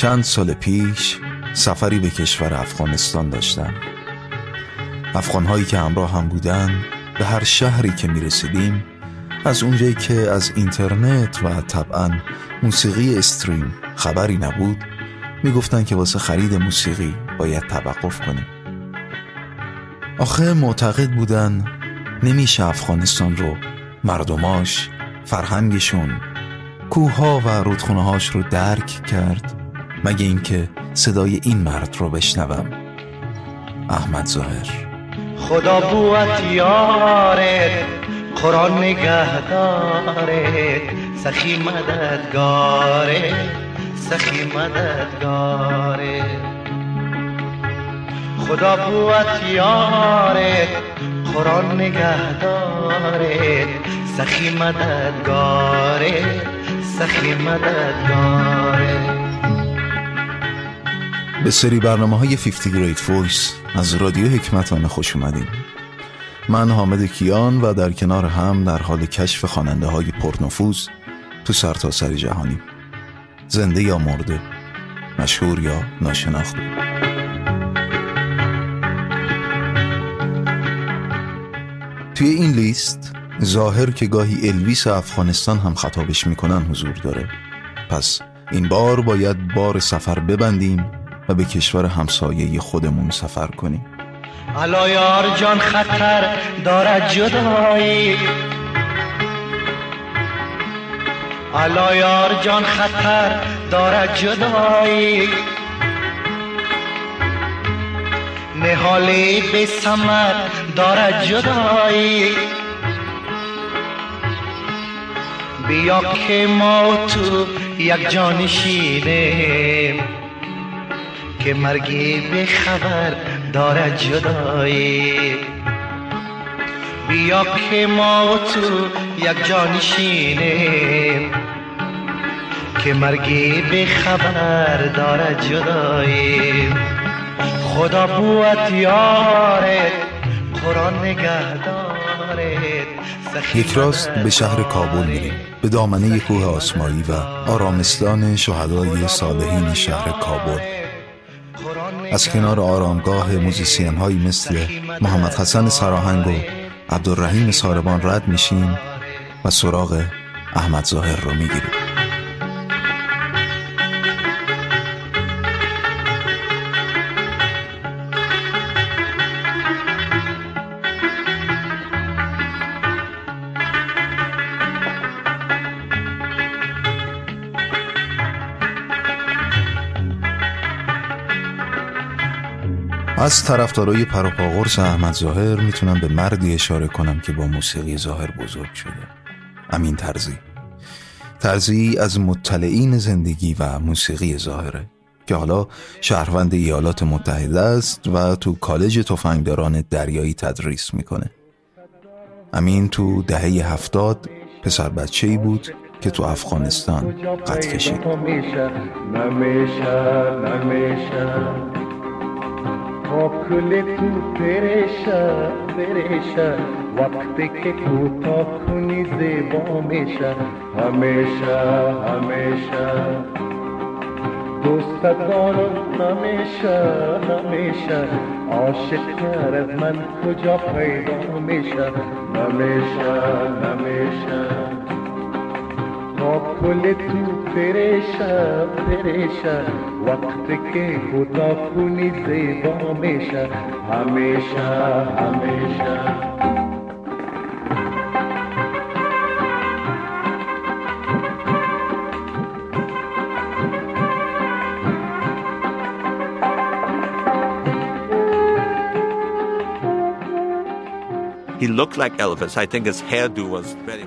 چند سال پیش سفری به کشور افغانستان داشتم. افغانهایی که همراه هم بودن به هر شهری که می رسیدیم از اونجایی که از اینترنت و طبعا موسیقی استریم خبری نبود می‌گفتن که واسه خرید موسیقی باید توقف کنیم. آخه معتقد بودن نمیشه افغانستان رو مردماش فرهنگشون کوها و رودخونه هاش رو درک کرد. مگه اینکه صدای این مرد رو بشنوم. احمد ظاهر خدا بوت یاره قرآن نگهداره سخی مددگاره سخی مددگاره خدا بوت یاره قرآن نگهداره سخی مددگاره سخی مددگاره به سری برنامه های 50 Great Voice از رادیو حکمتانه خوش اومدیم من حامد کیان و در کنار هم در حال کشف خواننده های پرنفوذ تو سرتاسر سر جهانی. زنده یا مرده مشهور یا ناشناخته. توی این لیست ظاهر که گاهی الویس افغانستان هم خطابش می‌کنن حضور داره. پس این بار باید بار سفر ببندیم و به کشور همسایه خودمون سفر کنیم. الا یار جان خطر دارد جدایی. الا یار جان خطر دارد جدایی. نهالی به سمر دارد جدایی. بیا که ما تو یک جانشینیم که مرگی به خبر دارد جدایی. بیا که ما و تو یک جانشینیم که مرگی به خبر دارد جدایی. خدا بوت یاره قرآن نگهداره یک راست به شهر کابل میریم. به دامنه کوه آسمایی و آرامستان شهدای صالحین شهر کابل. از کنار آرامگاه موزیسین هایی مثل محمد حسن سراهنگ و عبدالرحیم ساربان رد میشیم و سراغ احمد ظاهر رو می‌گیریم. از طرفدارای پروپاگورس احمد ظاهر می‌تونم به مردی اشاره کنم که با موسیقی ظاهر بزرگ شده. امین ترزی ترزی از مطلعین زندگی و موسیقی ظاهره که حالا شهروند ایالات متحده است و تو کالج تفنگداران دریایی تدریس می‌کنه. امین تو دهه هفتاد پسر بچه ای بود که تو افغانستان قد کشید. थोक ले तू तेरे तेरेशा वक्त के तू थोक निजे हमेशा हमेशा हमेशा। दोस्तों हमेशा हमेशा। आशिक रमन तुझा पैदा हमेशा हमेशा हमेशा। همیشه همیشه کل تو پریشا پریشا وقت که خدا کنی زیبا میشه همیشه همیشه He looked like Elvis. I think his hairdo was very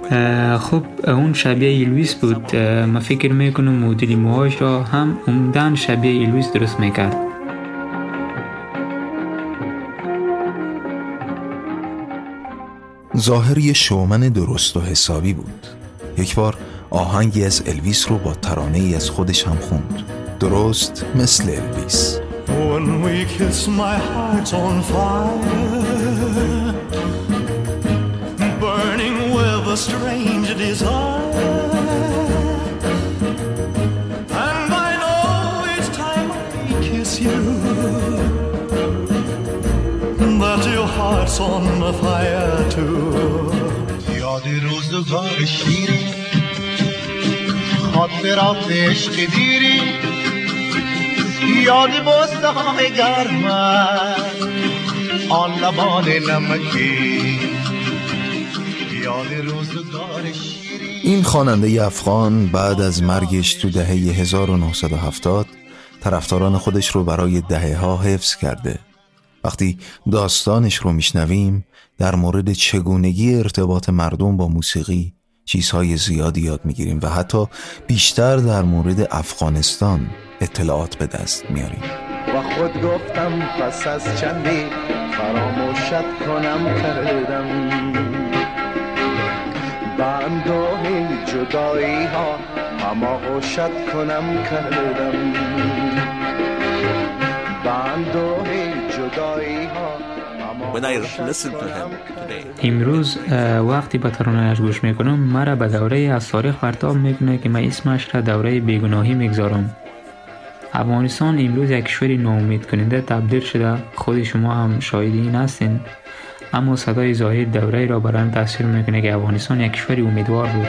خب اون شبیه الویس بود. ما فکر می‌کنم مدلی موهاش را هم عمداً شبیه الویس درست می‌کرد. ظاهری شومن درست و حسابی بود. یک بار آهنگی از الویس رو با ترانه ای از خودش هم خوند. درست مثل الویس. When we kiss my heart's on fire a strange desire. And I know it's time I kiss you that your heart's on fire too. یاد روزگار شیری خاطرات عشق دیری یاد بسته های گرمت آن لبان نمکی این خواننده افغان بعد از مرگش تو دهه 1970 طرفداران خودش رو برای دهه ها حفظ کرده. وقتی داستانش رو میشنویم در مورد چگونگی ارتباط مردم با موسیقی چیزهای زیادی یاد می‌گیریم و حتی بیشتر در مورد افغانستان اطلاعات به دست میاریم و خود گفتم پس از چندی فراموشت کنم کردم. جدایی ها کنم کردم. بنداه جدایی ها When I listen to him today, امروز وقتی به ترانهش گوش می‌کنم مرا به دوره از تاریخ پرتاب می‌کنه که من اسمش را دوره بیگناهی می‌گذارم. افغانستان امروز یک کشوری ناامید کننده تبدیل شده. خود شما هم شاهد این هستین. اما صدای ظاهر دوره را برای تاثیر می‌کنه که افغانستان یک کشوری امیدوار بود.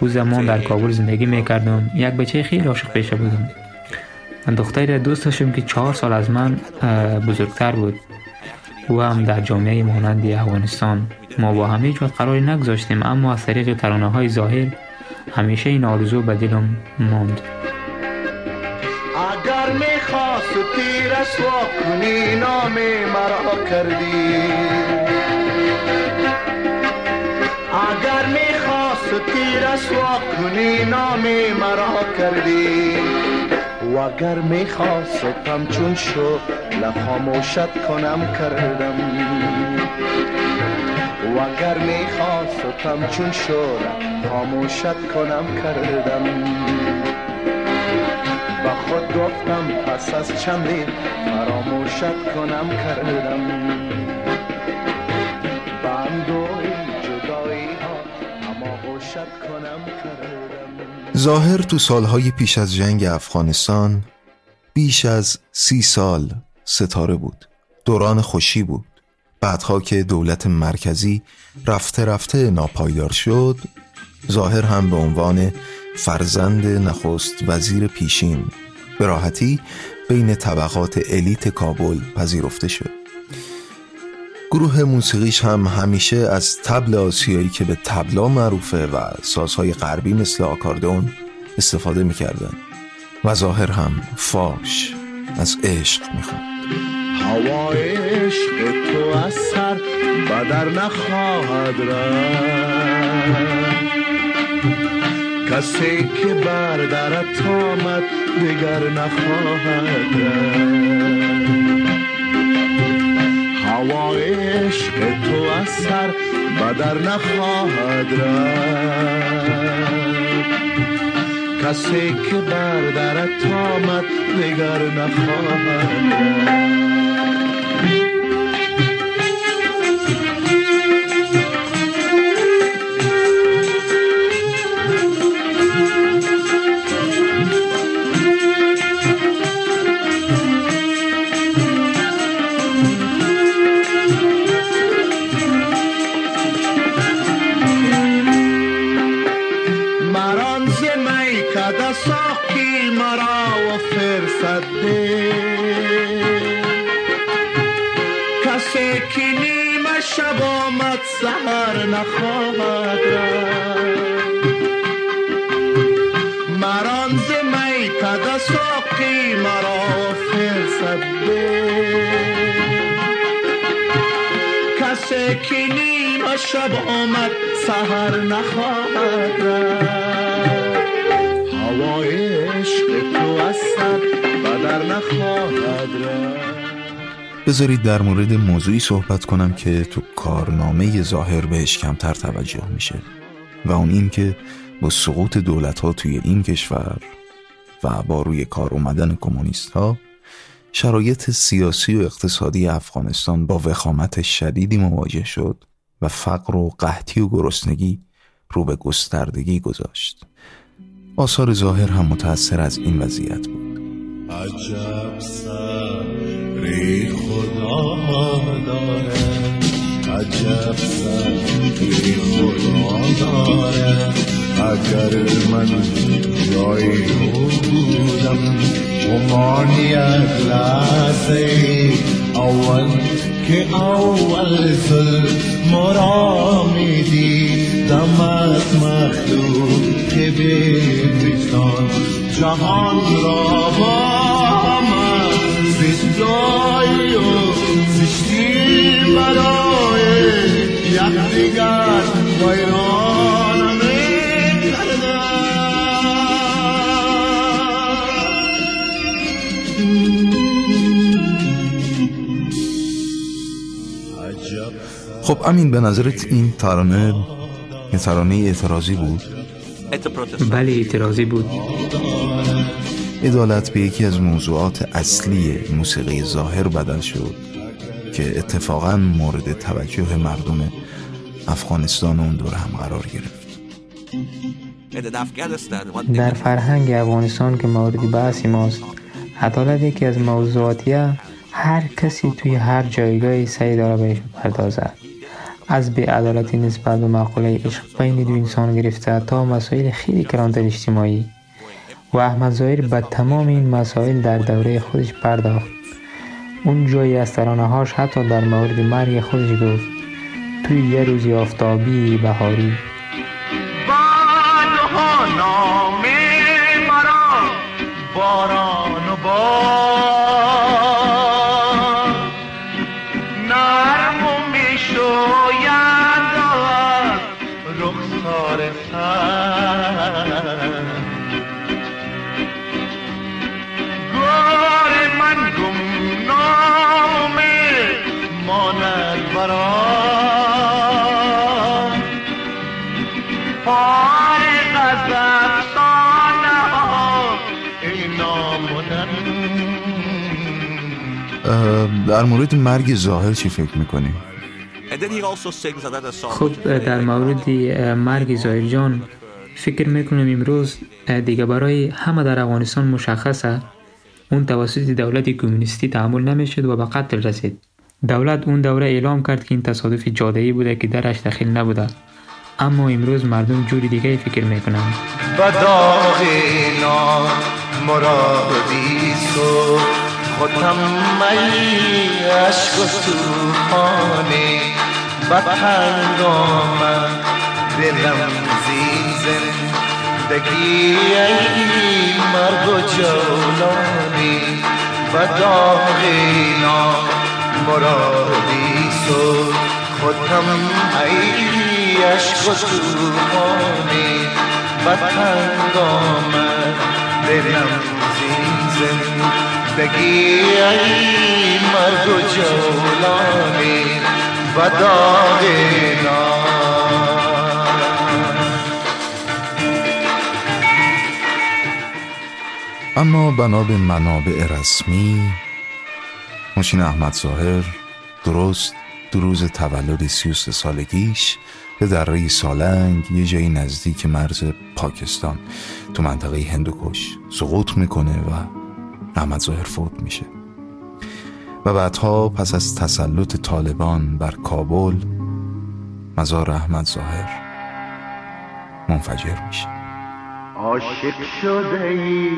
او زمان در کابل زندگی می‌کردم. یک بچه خیلی عاشق پیشه بودم. من دختری دوست داشتم که چهار سال از من بزرگتر بود. او هم در جامعه مانند افغانستان. ما با هم هیچ وقت قراری نگذاشتیم اما از طریق ترانه های ظاهر همیشه این آرزو به دلم ماند. اگر می‌خواست تیر رسوا کنی نام مرا کردی. اگر می‌خواست تیر رسوا کنی نام مرا کردی. و اگر می‌خواستم چون شو لخاموشت کنم کردم. و اگر می‌خواستم چون شو خاموشت کنم کردم. با خود گفتم پس از چندین فراموشت کنم کردم. ظاهر تو سالهای پیش از جنگ افغانستان بیش از سی سال ستاره بود. دوران خوشی بود. بعدها که دولت مرکزی رفته رفته ناپایدار شد ظاهر هم به عنوان فرزند نخست وزیر پیشین به راحتی بین طبقات الیت کابل پذیرفته شد. گروه موسیقیش هم همیشه از تبل آسیایی که به تبلا معروفه و سازهای غربی مثل آکاردون استفاده می‌کردن و ظاهر هم فاش از عشق می‌خواد. هوای عشق تو از سر بدر نخواهد رفت. کسی که بر درت آمد دیگر نخواهد رفت. هوای عشق تو از سر بدر نخواهد رفت. کسی که بر درت آمد دیگر نخواهد ز میکده ساقی مرا فرصت کسی که نیمه شب آمد سهر نخواهد رفت. هوای عشق تو از سر بدر نخواهد رفت. بذارید در مورد موضوعی صحبت کنم که تو کارنامه ظاهر بهش کمتر توجه میشه و اون این که با سقوط دولت ها توی این کشور و با روی کار اومدن کمونیست ها شرایط سیاسی و اقتصادی افغانستان با وخامت شدیدی مواجه شد و فقر و قحطی و گرسنگی رو به گستردگی گذاشت. آثار ظاهر هم متأثر از این وضعیت بود. عجب سری خدا داره. عجب سری خدا داره. اگر من جای بودم گمانی از لحظه اول که اول ظلم را می‌دیدم از مخلوق که بهتشان جهان را با من زشتایی و زشتی برای یکدیگر ویرانم خب امین به نظرت این ترانه یه ترانه اعتراضی بود. بله اعتراضی بود. عدالت به یکی از موضوعات اصلی موسیقی ظاهر بدل شد که اتفاقا مورد توجه مردم افغانستان اون دور هم قرار گرفت. در فرهنگ افغانستان که مورد بحثی ماست عدالت یکی از موضوعاتیه هر کسی توی هر جایگاهی سعی داره بهش بپردازد. از بیعدالتی نسبت به مقوله عشق بین دو انسان گرفته تا مسائل خیلی کلانتر اجتماعی. و احمد ظاهر به تمام این مسائل در دوره خودش پرداخت. اون جایی از ترانه هاش حتی در مورد مرگ خودش گفت توی یه روزی آفتابی بهاری. مورد مرگ ظاهر چی فکر می‌کنی؟ And then he also sings another song. خب در مورد مرگ ظاهر جان فکر می‌کنم امروز دیگه برای همه در افغانستان مشخصه اون توسط دولت کمونیستی تحمل نمی‌شد و به قتل رسید دولت اون دوره اعلام کرد که این تصادف جاده‌ای بوده که درش دخیل نبوده اما امروز مردم جوری دیگه فکر می‌کنن مرادی می عشق و توفانی بطنگ آمد دلم زیزن دگی ای مرگ و جولانی بداغ اینا مرادی تو خودم ای عشق و توفانی بطنگ آمد دلم زین زندگی ای مرگ و جولانی و داغ اما بنا به منابع رسمی ماشین احمد ظاهر درست دو روز تولد 33 سالگیش به دره سالنگ یه جایی نزدیک مرز پاکستان. تو منطقه هندوکش سقوط می‌کنه و احمد ظاهر فوت میشه. و بعدها پس از تسلط طالبان بر کابل مزار احمد ظاهر منفجر میشه. عاشق شده ای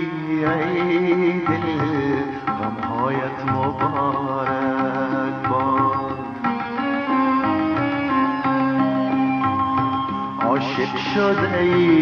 دل غمهایت مبارک باد. عاشق شده ای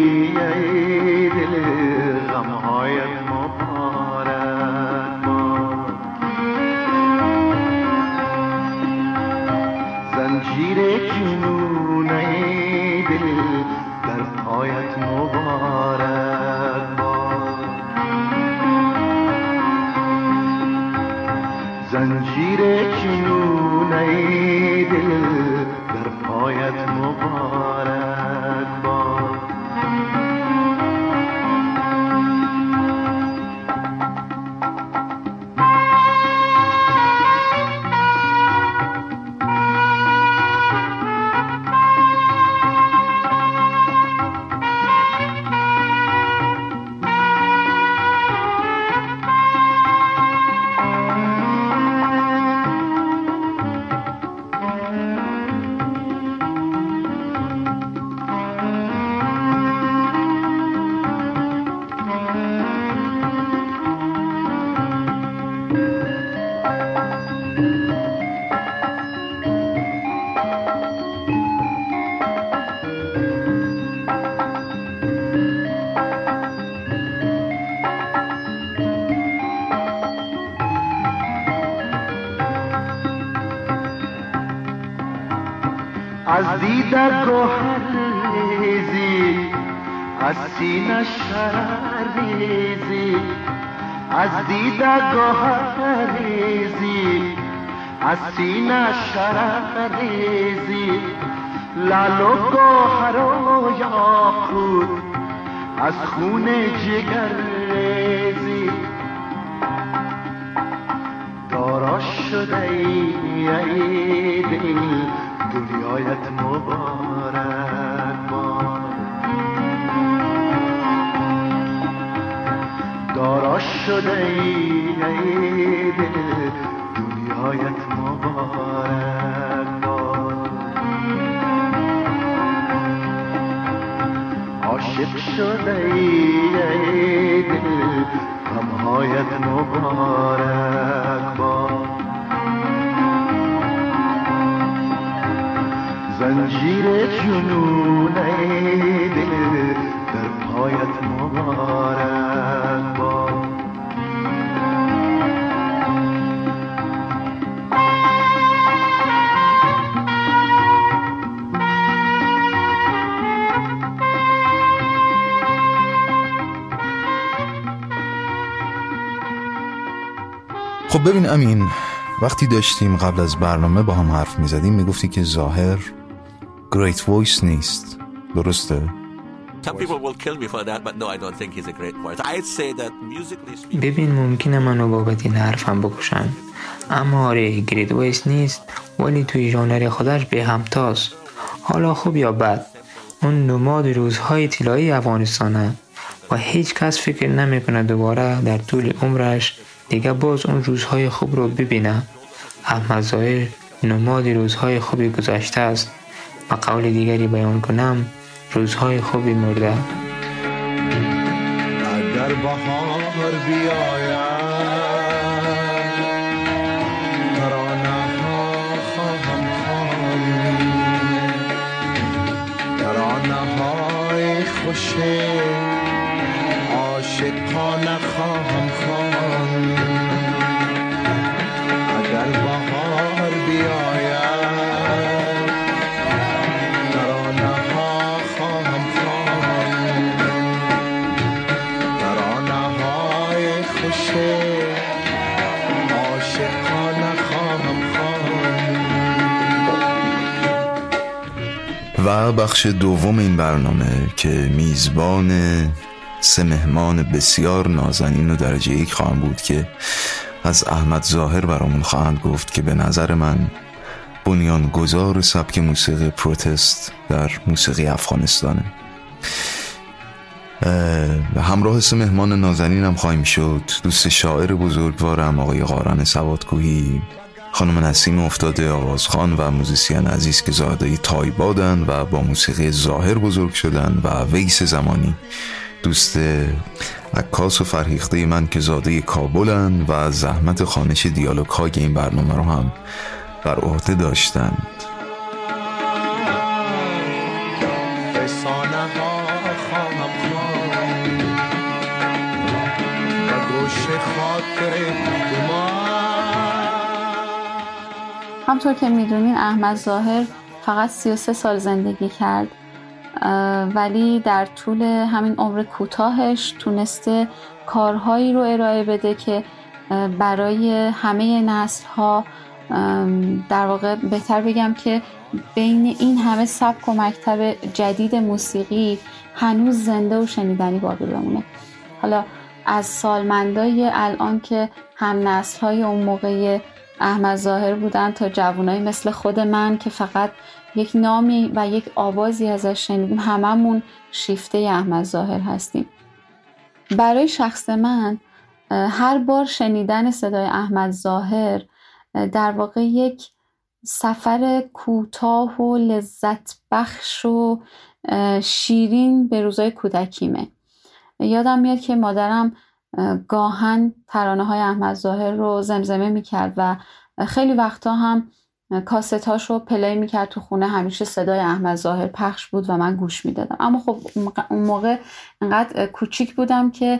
شرر ریزی از دیدر گوهر ریزی از سینه شرر ریزی لال و گوهر و یاقوت از خون جگر ریزی دارا شده ای دل دنیایت شده ای دل دنیایت مبارک باد عاشق شده ای دل غمهایت مبارک باد زنجیر جنون ای دل در پایت مبارک خب ببین امین وقتی داشتیم قبل از برنامه با هم حرف می‌زدیم می‌گفتی که ظاهر great voice نیست درسته؟ Great voice. Musically speaking, ببین ممکنه منو بابت این حرفم بکشن اما آره great voice نیست ولی توی ژانر خودش بی‌همتاست حالا خوب یا بد اون نماد روزهای طلایی افغانستانه و هیچ کس فکر نمی‌کنه دوباره در طول عمرش دیگه باز اون روزهای خوب رو ببینه. احمد ظاهر نماد روزهای خوبی گذشته است. و قول دیگری بیان کنم روزهای خوبی مرده. اگر بهار بیاید ترانه ها خواهم ترانه های خوش عاشقانه خواهم. و بخش دوم این برنامه که میزبان سه مهمان بسیار نازنین و درجه یک خواهم بود که از احمد ظاهر برامون خواهند گفت که به نظر من بنیانگذار سبک موسیقی پروتست در موسیقی افغانستانه. اه، همراه سه مهمان نازنینم خواهیم شد. دوست شاعر بزرگوارم آقای قارن سوادکوهی. خانم نسیم افتاده آوازخان و موزیسین عزیز که زاده تایبادن و با موسیقی ظاهر بزرگ شدن و ویس زمانی. دوست عکاس و فرهیخته من که زاده کابلن و زحمت خانش دیالوگ های این برنامه رو هم بر عهده داشتند همطور که می‌دونین احمد ظاهر فقط 33 سال زندگی کرد ولی در طول همین عمر کوتاهش تونسته کارهایی رو ارائه بده که برای همه نسل ها در واقع بهتر بگم که بین این همه سبک و مکتب جدید موسیقی هنوز زنده و شنیدنی باقی بمونه. حالا از سالمندای الان که هم نسل های اون موقع احمد ظاهر بودن تا جوانایی مثل خود من که فقط یک نامی و یک آوازی ازش شنیدیم هممون شیفته احمد ظاهر هستیم. برای شخص من هر بار شنیدن صدای احمد ظاهر اه، در واقع یک سفر کوتاه و لذت بخش و شیرین به روزای کودکیمه. یادم میاد که مادرم گاهن ترانه های احمد ظاهر رو زمزمه می‌کرد و خیلی وقتا هم کاستاش رو پلی می‌کرد تو خونه. همیشه صدای احمد ظاهر پخش بود و من گوش می‌دادم. اما خب اون موقع انقدر کوچیک بودم که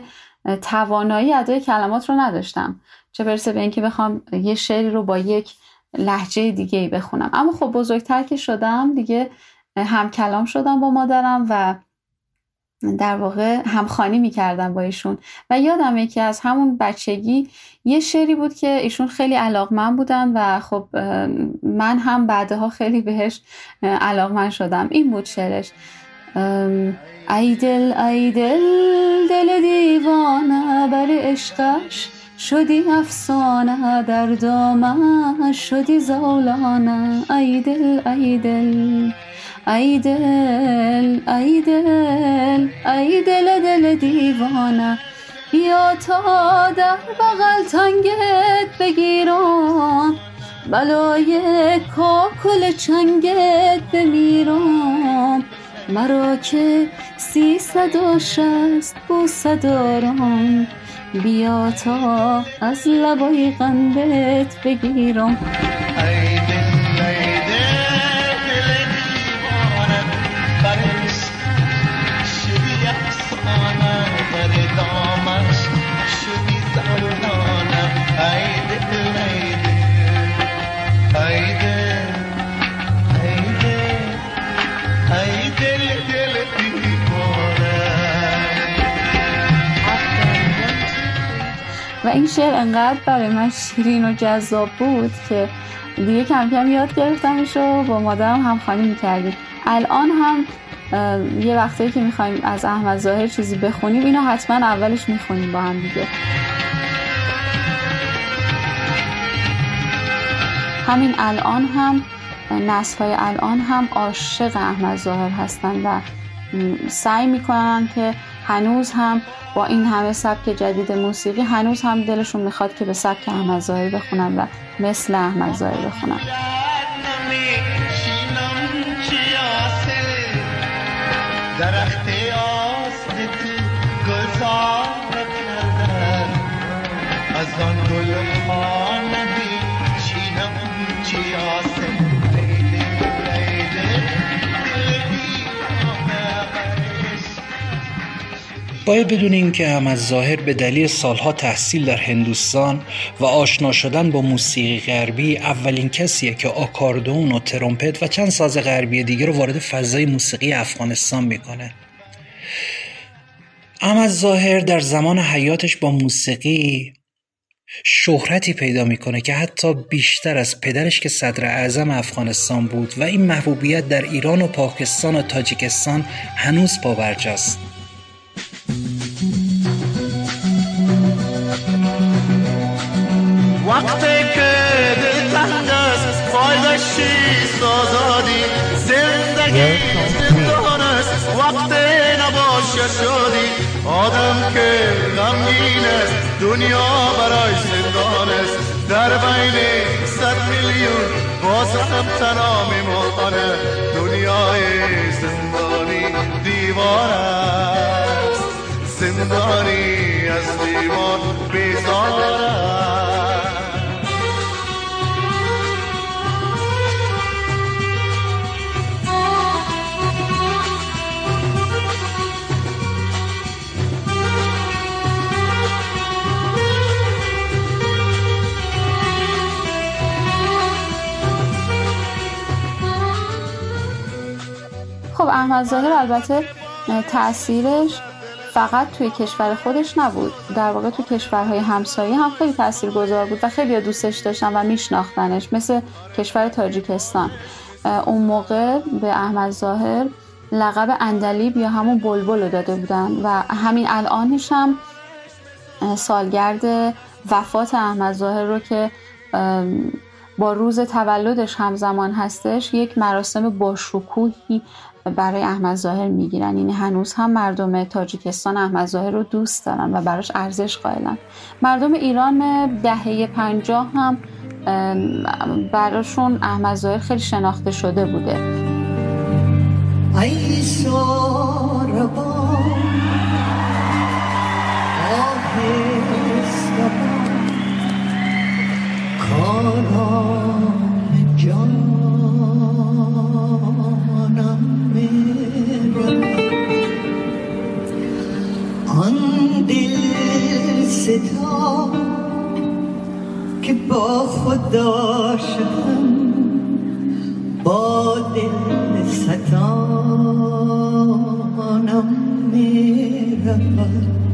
توانایی ادای کلمات رو نداشتم. چه برسه به اینکه بخوام یه شعری رو با یک لحجه دیگه بخونم. اما خب بزرگتر که شدم دیگه هم کلام شدم با مادرم و در واقع همخانی می‌کردم با ایشون. و یادم که از همون بچگی یه شعری بود که ایشون خیلی علاقمند بودن و خب من هم بعدها خیلی بهش علاقمند شدم. این بود شعرش. ای دل ای دل دل دیوانه بر عشقش شدی افسانه در دامش شدی زولانه ای دل ای دل. ای دل ای دل دیوانه. بیا تا در بغل تنگت بگیرم. بلای کاکل چنگت بمیرم. مرا که سیصد و شست دارم. بیا تا از لبای قندت بگیرم. و این شعر انقدر برای من شیرین و جذاب بود که دیگه کم کم یاد گرفتمش و با مادرم همخوانی می‌کردیم. الان هم یه وقتایی که می‌خوایم از احمد ظاهر چیزی بخونیم اینو حتما اولش می‌خونیم با هم دیگه. همین الان هم نسل الان هم عاشق احمد ظاهر هستن و سعی می‌کنن که هنوز هم با این همه سبک جدید موسیقی هنوز هم دلشون می‌خواد که به سبک احمد ظاهر بخونن و مثل احمد ظاهر بخونن. درخت باید بدونیم که احمد ظاهر به دلیل سالها تحصیل در هندوستان و آشنا شدن با موسیقی غربی اولین کسیه که آکاردون و ترومپت و چند ساز غربی دیگه رو وارد فضای موسیقی افغانستان می‌کنه. احمد ظاهر در زمان حیاتش با موسیقی شهرتی پیدا می‌کنه که حتی بیشتر از پدرش که صدر اعظم افغانستان بود و این محبوبیت در ایران و پاکستان و تاجیکستان هنوز پاورجاست وقتی که دل تنگ است فایدش آزادی زندگی زندان است وقتی نباشه شادی. آدم که غمگین است دنیا برای زندان است. در بین صد میلیون باز هم تنها میمانه دنیای زندانی دیوار است. زندانی از دیوان بیزار است. خب احمد ظاهر البته تاثیرش فقط توی کشور خودش نبود. در واقع توی کشورهای همسایه هم خیلی تاثیرگذار بود و خیلی دوستش داشتن و میشناختنش مثل کشور تاجیکستان. اون موقع به احمد ظاهر لقب اندلیب یا همون بلبل رو داده بودن و همین الانش هم سالگرد وفات احمد ظاهر رو که با روز تولدش همزمان هستش یک مراسم باشکوهی برای احمد ظاهر می‌گیرن. یعنی هنوز هم مردم تاجیکستان احمد ظاهر رو دوست دارن و براش ارزش قائلن. مردم ایران دهه پنجاه هم براشون احمد ظاهر خیلی شناخته شده بوده. ستا که با خود داشتم دل ستانم می‌رود.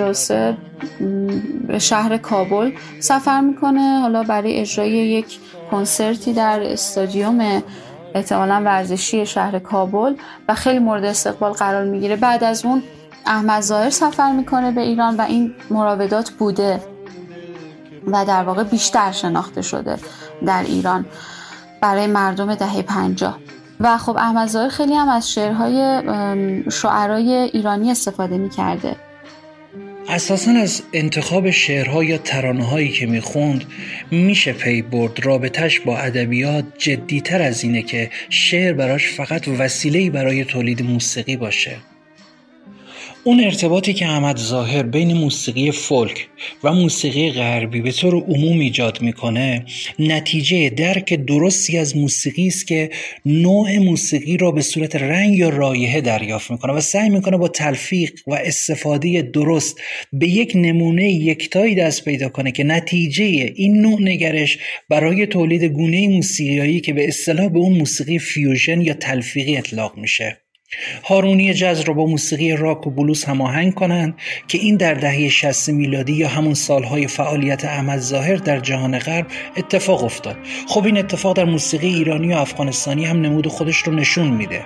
1953 به شهر کابل. سفر می‌کنه حالا برای اجرای یک کنسرتی در استادیوم احتمالا ورزشی شهر کابل و خیلی مورد استقبال قرار می‌گیره. بعد از اون احمد ظاهر سفر می‌کنه به ایران و این مراودات بوده و در واقع بیشتر شناخته شده در ایران برای مردم دهه پنجاه. و خب احمد ظاهر خیلی هم از شعرهای شعرهای ایرانی استفاده می‌کرده. اساسا از انتخاب شعرها یا ترانه هایی که می‌خوند میشه پی برد. رابطش با ادبیات جدیتر از اینه که شعر براش فقط وسیله‌ای برای تولید موسیقی باشه. اون ارتباطی که احمد ظاهر بین موسیقی فولک و موسیقی غربی به طور عموم ایجاد می‌کنه نتیجه درک درستی از موسیقی است که نوع موسیقی را به صورت رنگ یا رایحه دریافت می‌کنه و سعی می‌کنه با تلفیق و استفاده درست به یک نمونه یکتایی دست پیدا کنه که نتیجه این نوع نگرش برای تولید گونه موسیقیایی که به اصطلاح به اون موسیقی فیوژن یا تلفیقی اطلاق میشه. هارمونی جاز رو با موسیقی راک و بلوز هماهنگ کنند که این در دهه 60 میلادی یا همون سالهای فعالیت احمد ظاهر در جهان غرب اتفاق افتاد. خب این اتفاق در موسیقی ایرانی و افغانستانی هم نمود خودش رو نشون میده.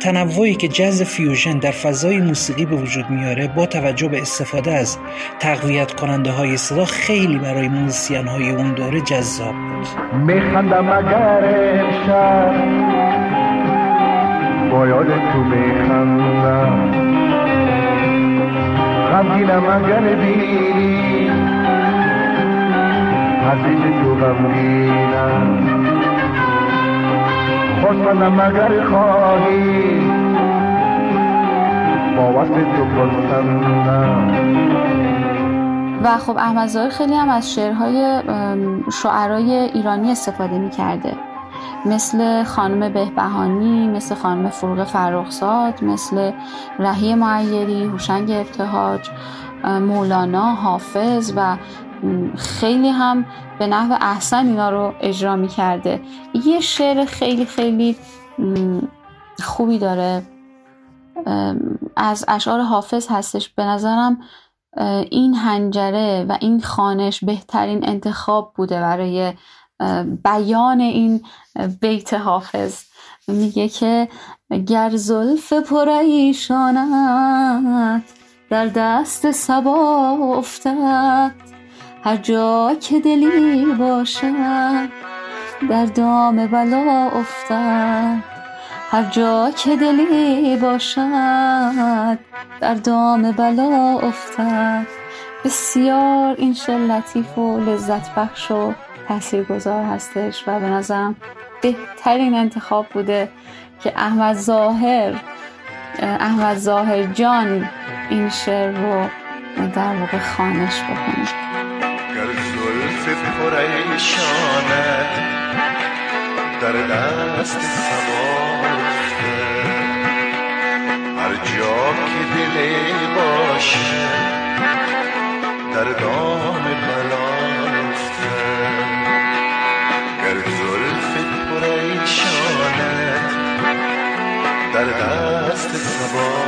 تنوعی که جاز فیوژن در فضای موسیقی به وجود میاره با توجه به استفاده از تقویت کننده های صدا خیلی برای موسیقین های اون دوره جذاب بود. میخندم اگر با یاد تو میخندم. غمگینم اگر بینی عزیز تو غمگینم. خوشمندم اگر خواهی با وصل تو پرسندم و خب احمد خیلی هم از شعرهای شعرای ایرانی استفاده می‌کرده. مثل خانم بهبهانی مثل خانم فروغ فرخزاد مثل رهی معیری هوشنگ ابتهاج مولانا حافظ و خیلی هم به نحو احسن اینا رو اجرا می‌کرده. یه شعر خیلی خیلی خوبی داره. از اشعار حافظ هستش. به نظرم این هنجره و این خانش بهترین انتخاب بوده برای بیان این بیت حافظ. میگه که گر زلف پریشانت در دست سبا افتد هر جا که دلی باشد در دام بلا افتد. هر جا که دلی باشد در دام بلا افتد. بسیار این شعر لطیف و لذت بخش و تاثیرگذار هستش و به نظرم بهترین انتخاب بوده که احمد ظاهر احمد ظاهر جان این شعر رو در واقع خانش بکنه. گر زلف پریشانه در دست سبا افتد باشه در دام بلاست در دست سبا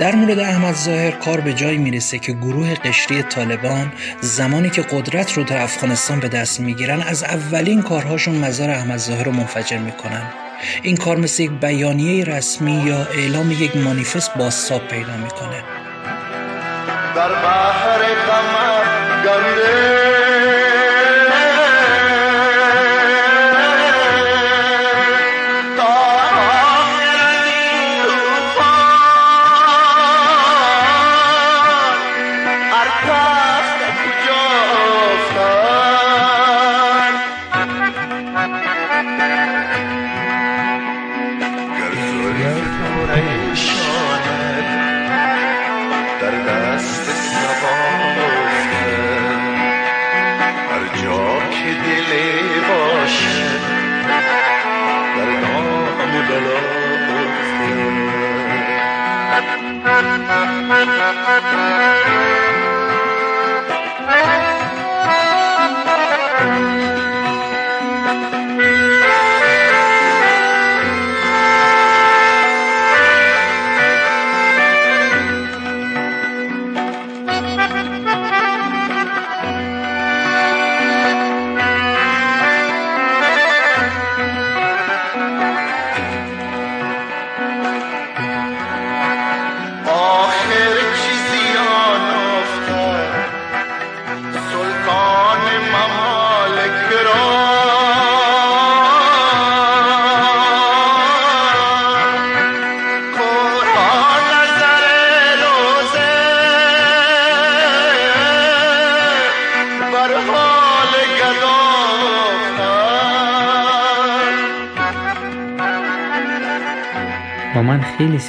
در مورد احمد ظاهر کار به جایی می‌رسه که گروه قشری طالبان زمانی که قدرت رو در افغانستان به دست می‌گیرن از اولین کارهاشون مزار احمد ظاهر رو منفجر می‌کنن. این کار مثل یک بیانیه رسمی یا اعلام یک مانیفست بازتاب پیدا می‌کنه. در بحر غمت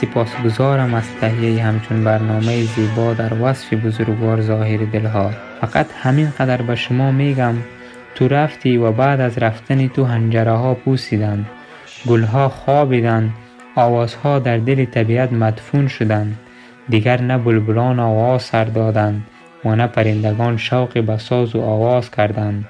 سپاسگزارم از تهیه همچون برنامه زیبا در وصف بزرگوار ظاهر دلها. فقط همین قدر به شما میگم تو رفتی و بعد از رفتن تو هنجره ها پوسیدند. گلها خوابیدند آوازها در دل طبیعت مدفون شدند. دیگر نه بلبلان آواز سر دادند و نه پرندگان شوق به ساز و آواز کردند.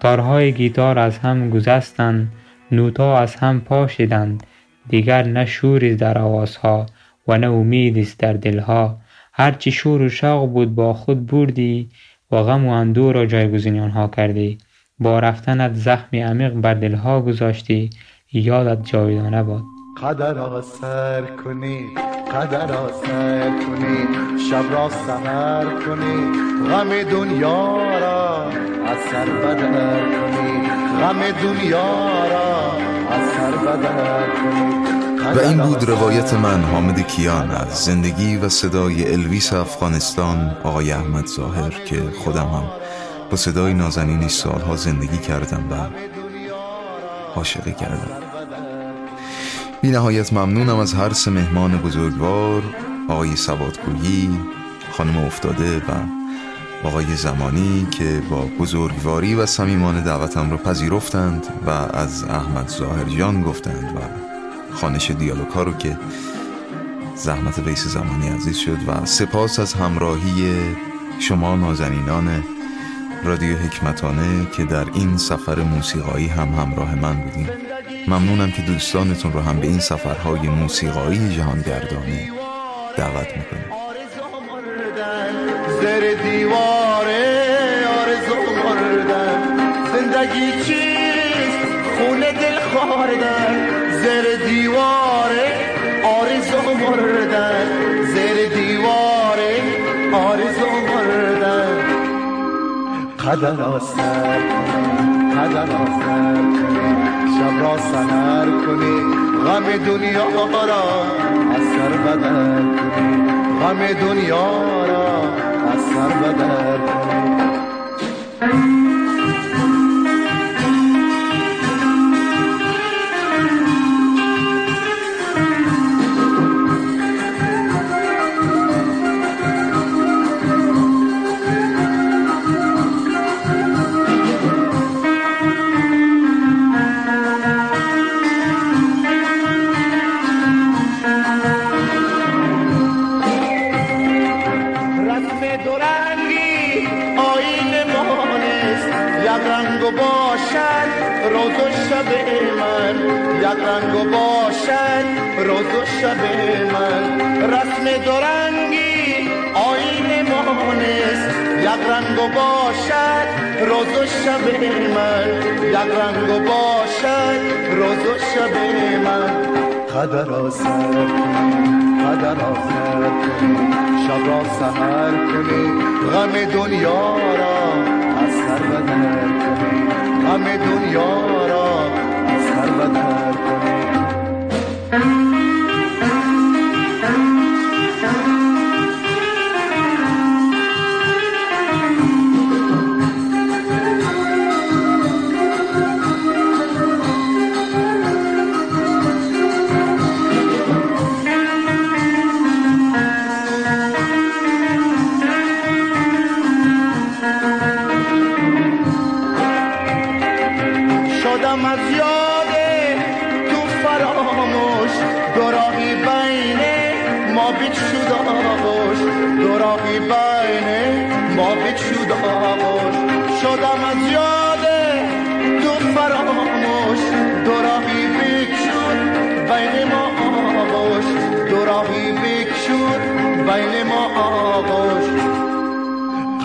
تارهای گیتار از هم گذستند نوتا از هم پاشیدند. دیگر نه شوری در آوازها و نه امیدی است در دلها. هرچی شور و شوق بود با خود بردی و غم و اندوه را جایگزین آنها کردی. با رفتنت زخمی عمیق بر دلها گذاشتی. یادت جاودانه باد قدر را سر کنی قدر را سر کنی شب را سهر کنی غم دنیا را از سر بدر کنی غم دنیا را و این بود روایت من حامد کیان از زندگی و صدای الویس افغانستان آقای احمد ظاهر که خودم هم با صدای نازنینش سالها زندگی کردم و عاشقی کردم. بی نهایت ممنونم از هر سه مهمان بزرگوار آقای سوادکویی خانم افتاده و آقای زمانی که با بزرگواری و صمیمانه دعوتم رو پذیرفتند و از احمد ظاهریان گفتند و خانش دیالوگ ها رو که زحمت ویس زمانی عزیز شد و سپاس از همراهی شما نازنینان رادیو حکمتانه که در این سفر موسیقایی هم همراه من بودیم ممنونم که دوستانتون رو هم به این سفرهای موسیقایی جهانگردانه دعوت می‌کنیم زیر دیواره آرزو مردن زندگی چیست؟ خون دل خوردن زیر دیواره آرزو مردن زیر دیواره آرزو مردن قدر را سر کنی قدر را سر کنی. شب را سهر کنی غم دنیا را از سر بدر کنی. غم دنیا را از یک رنگ باشد روز و شب من. قدر را سر قدر را سر شب را سهر کنی غم دنیا را از سر بدر کنی. غم دنیا را از سر بدر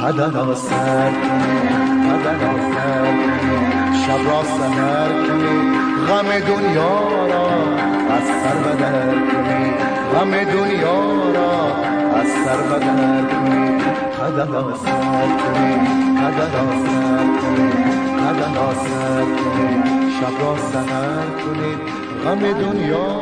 قدر را سر کنی قدر را شب را سهر کنی غم دنیا را از سر بدر کنی. غم دنیا را از سر بدر کنی. قدر را سر کنی قدر را سر کنی قدر را سر کنی. شب را سهر کنی غم دنیا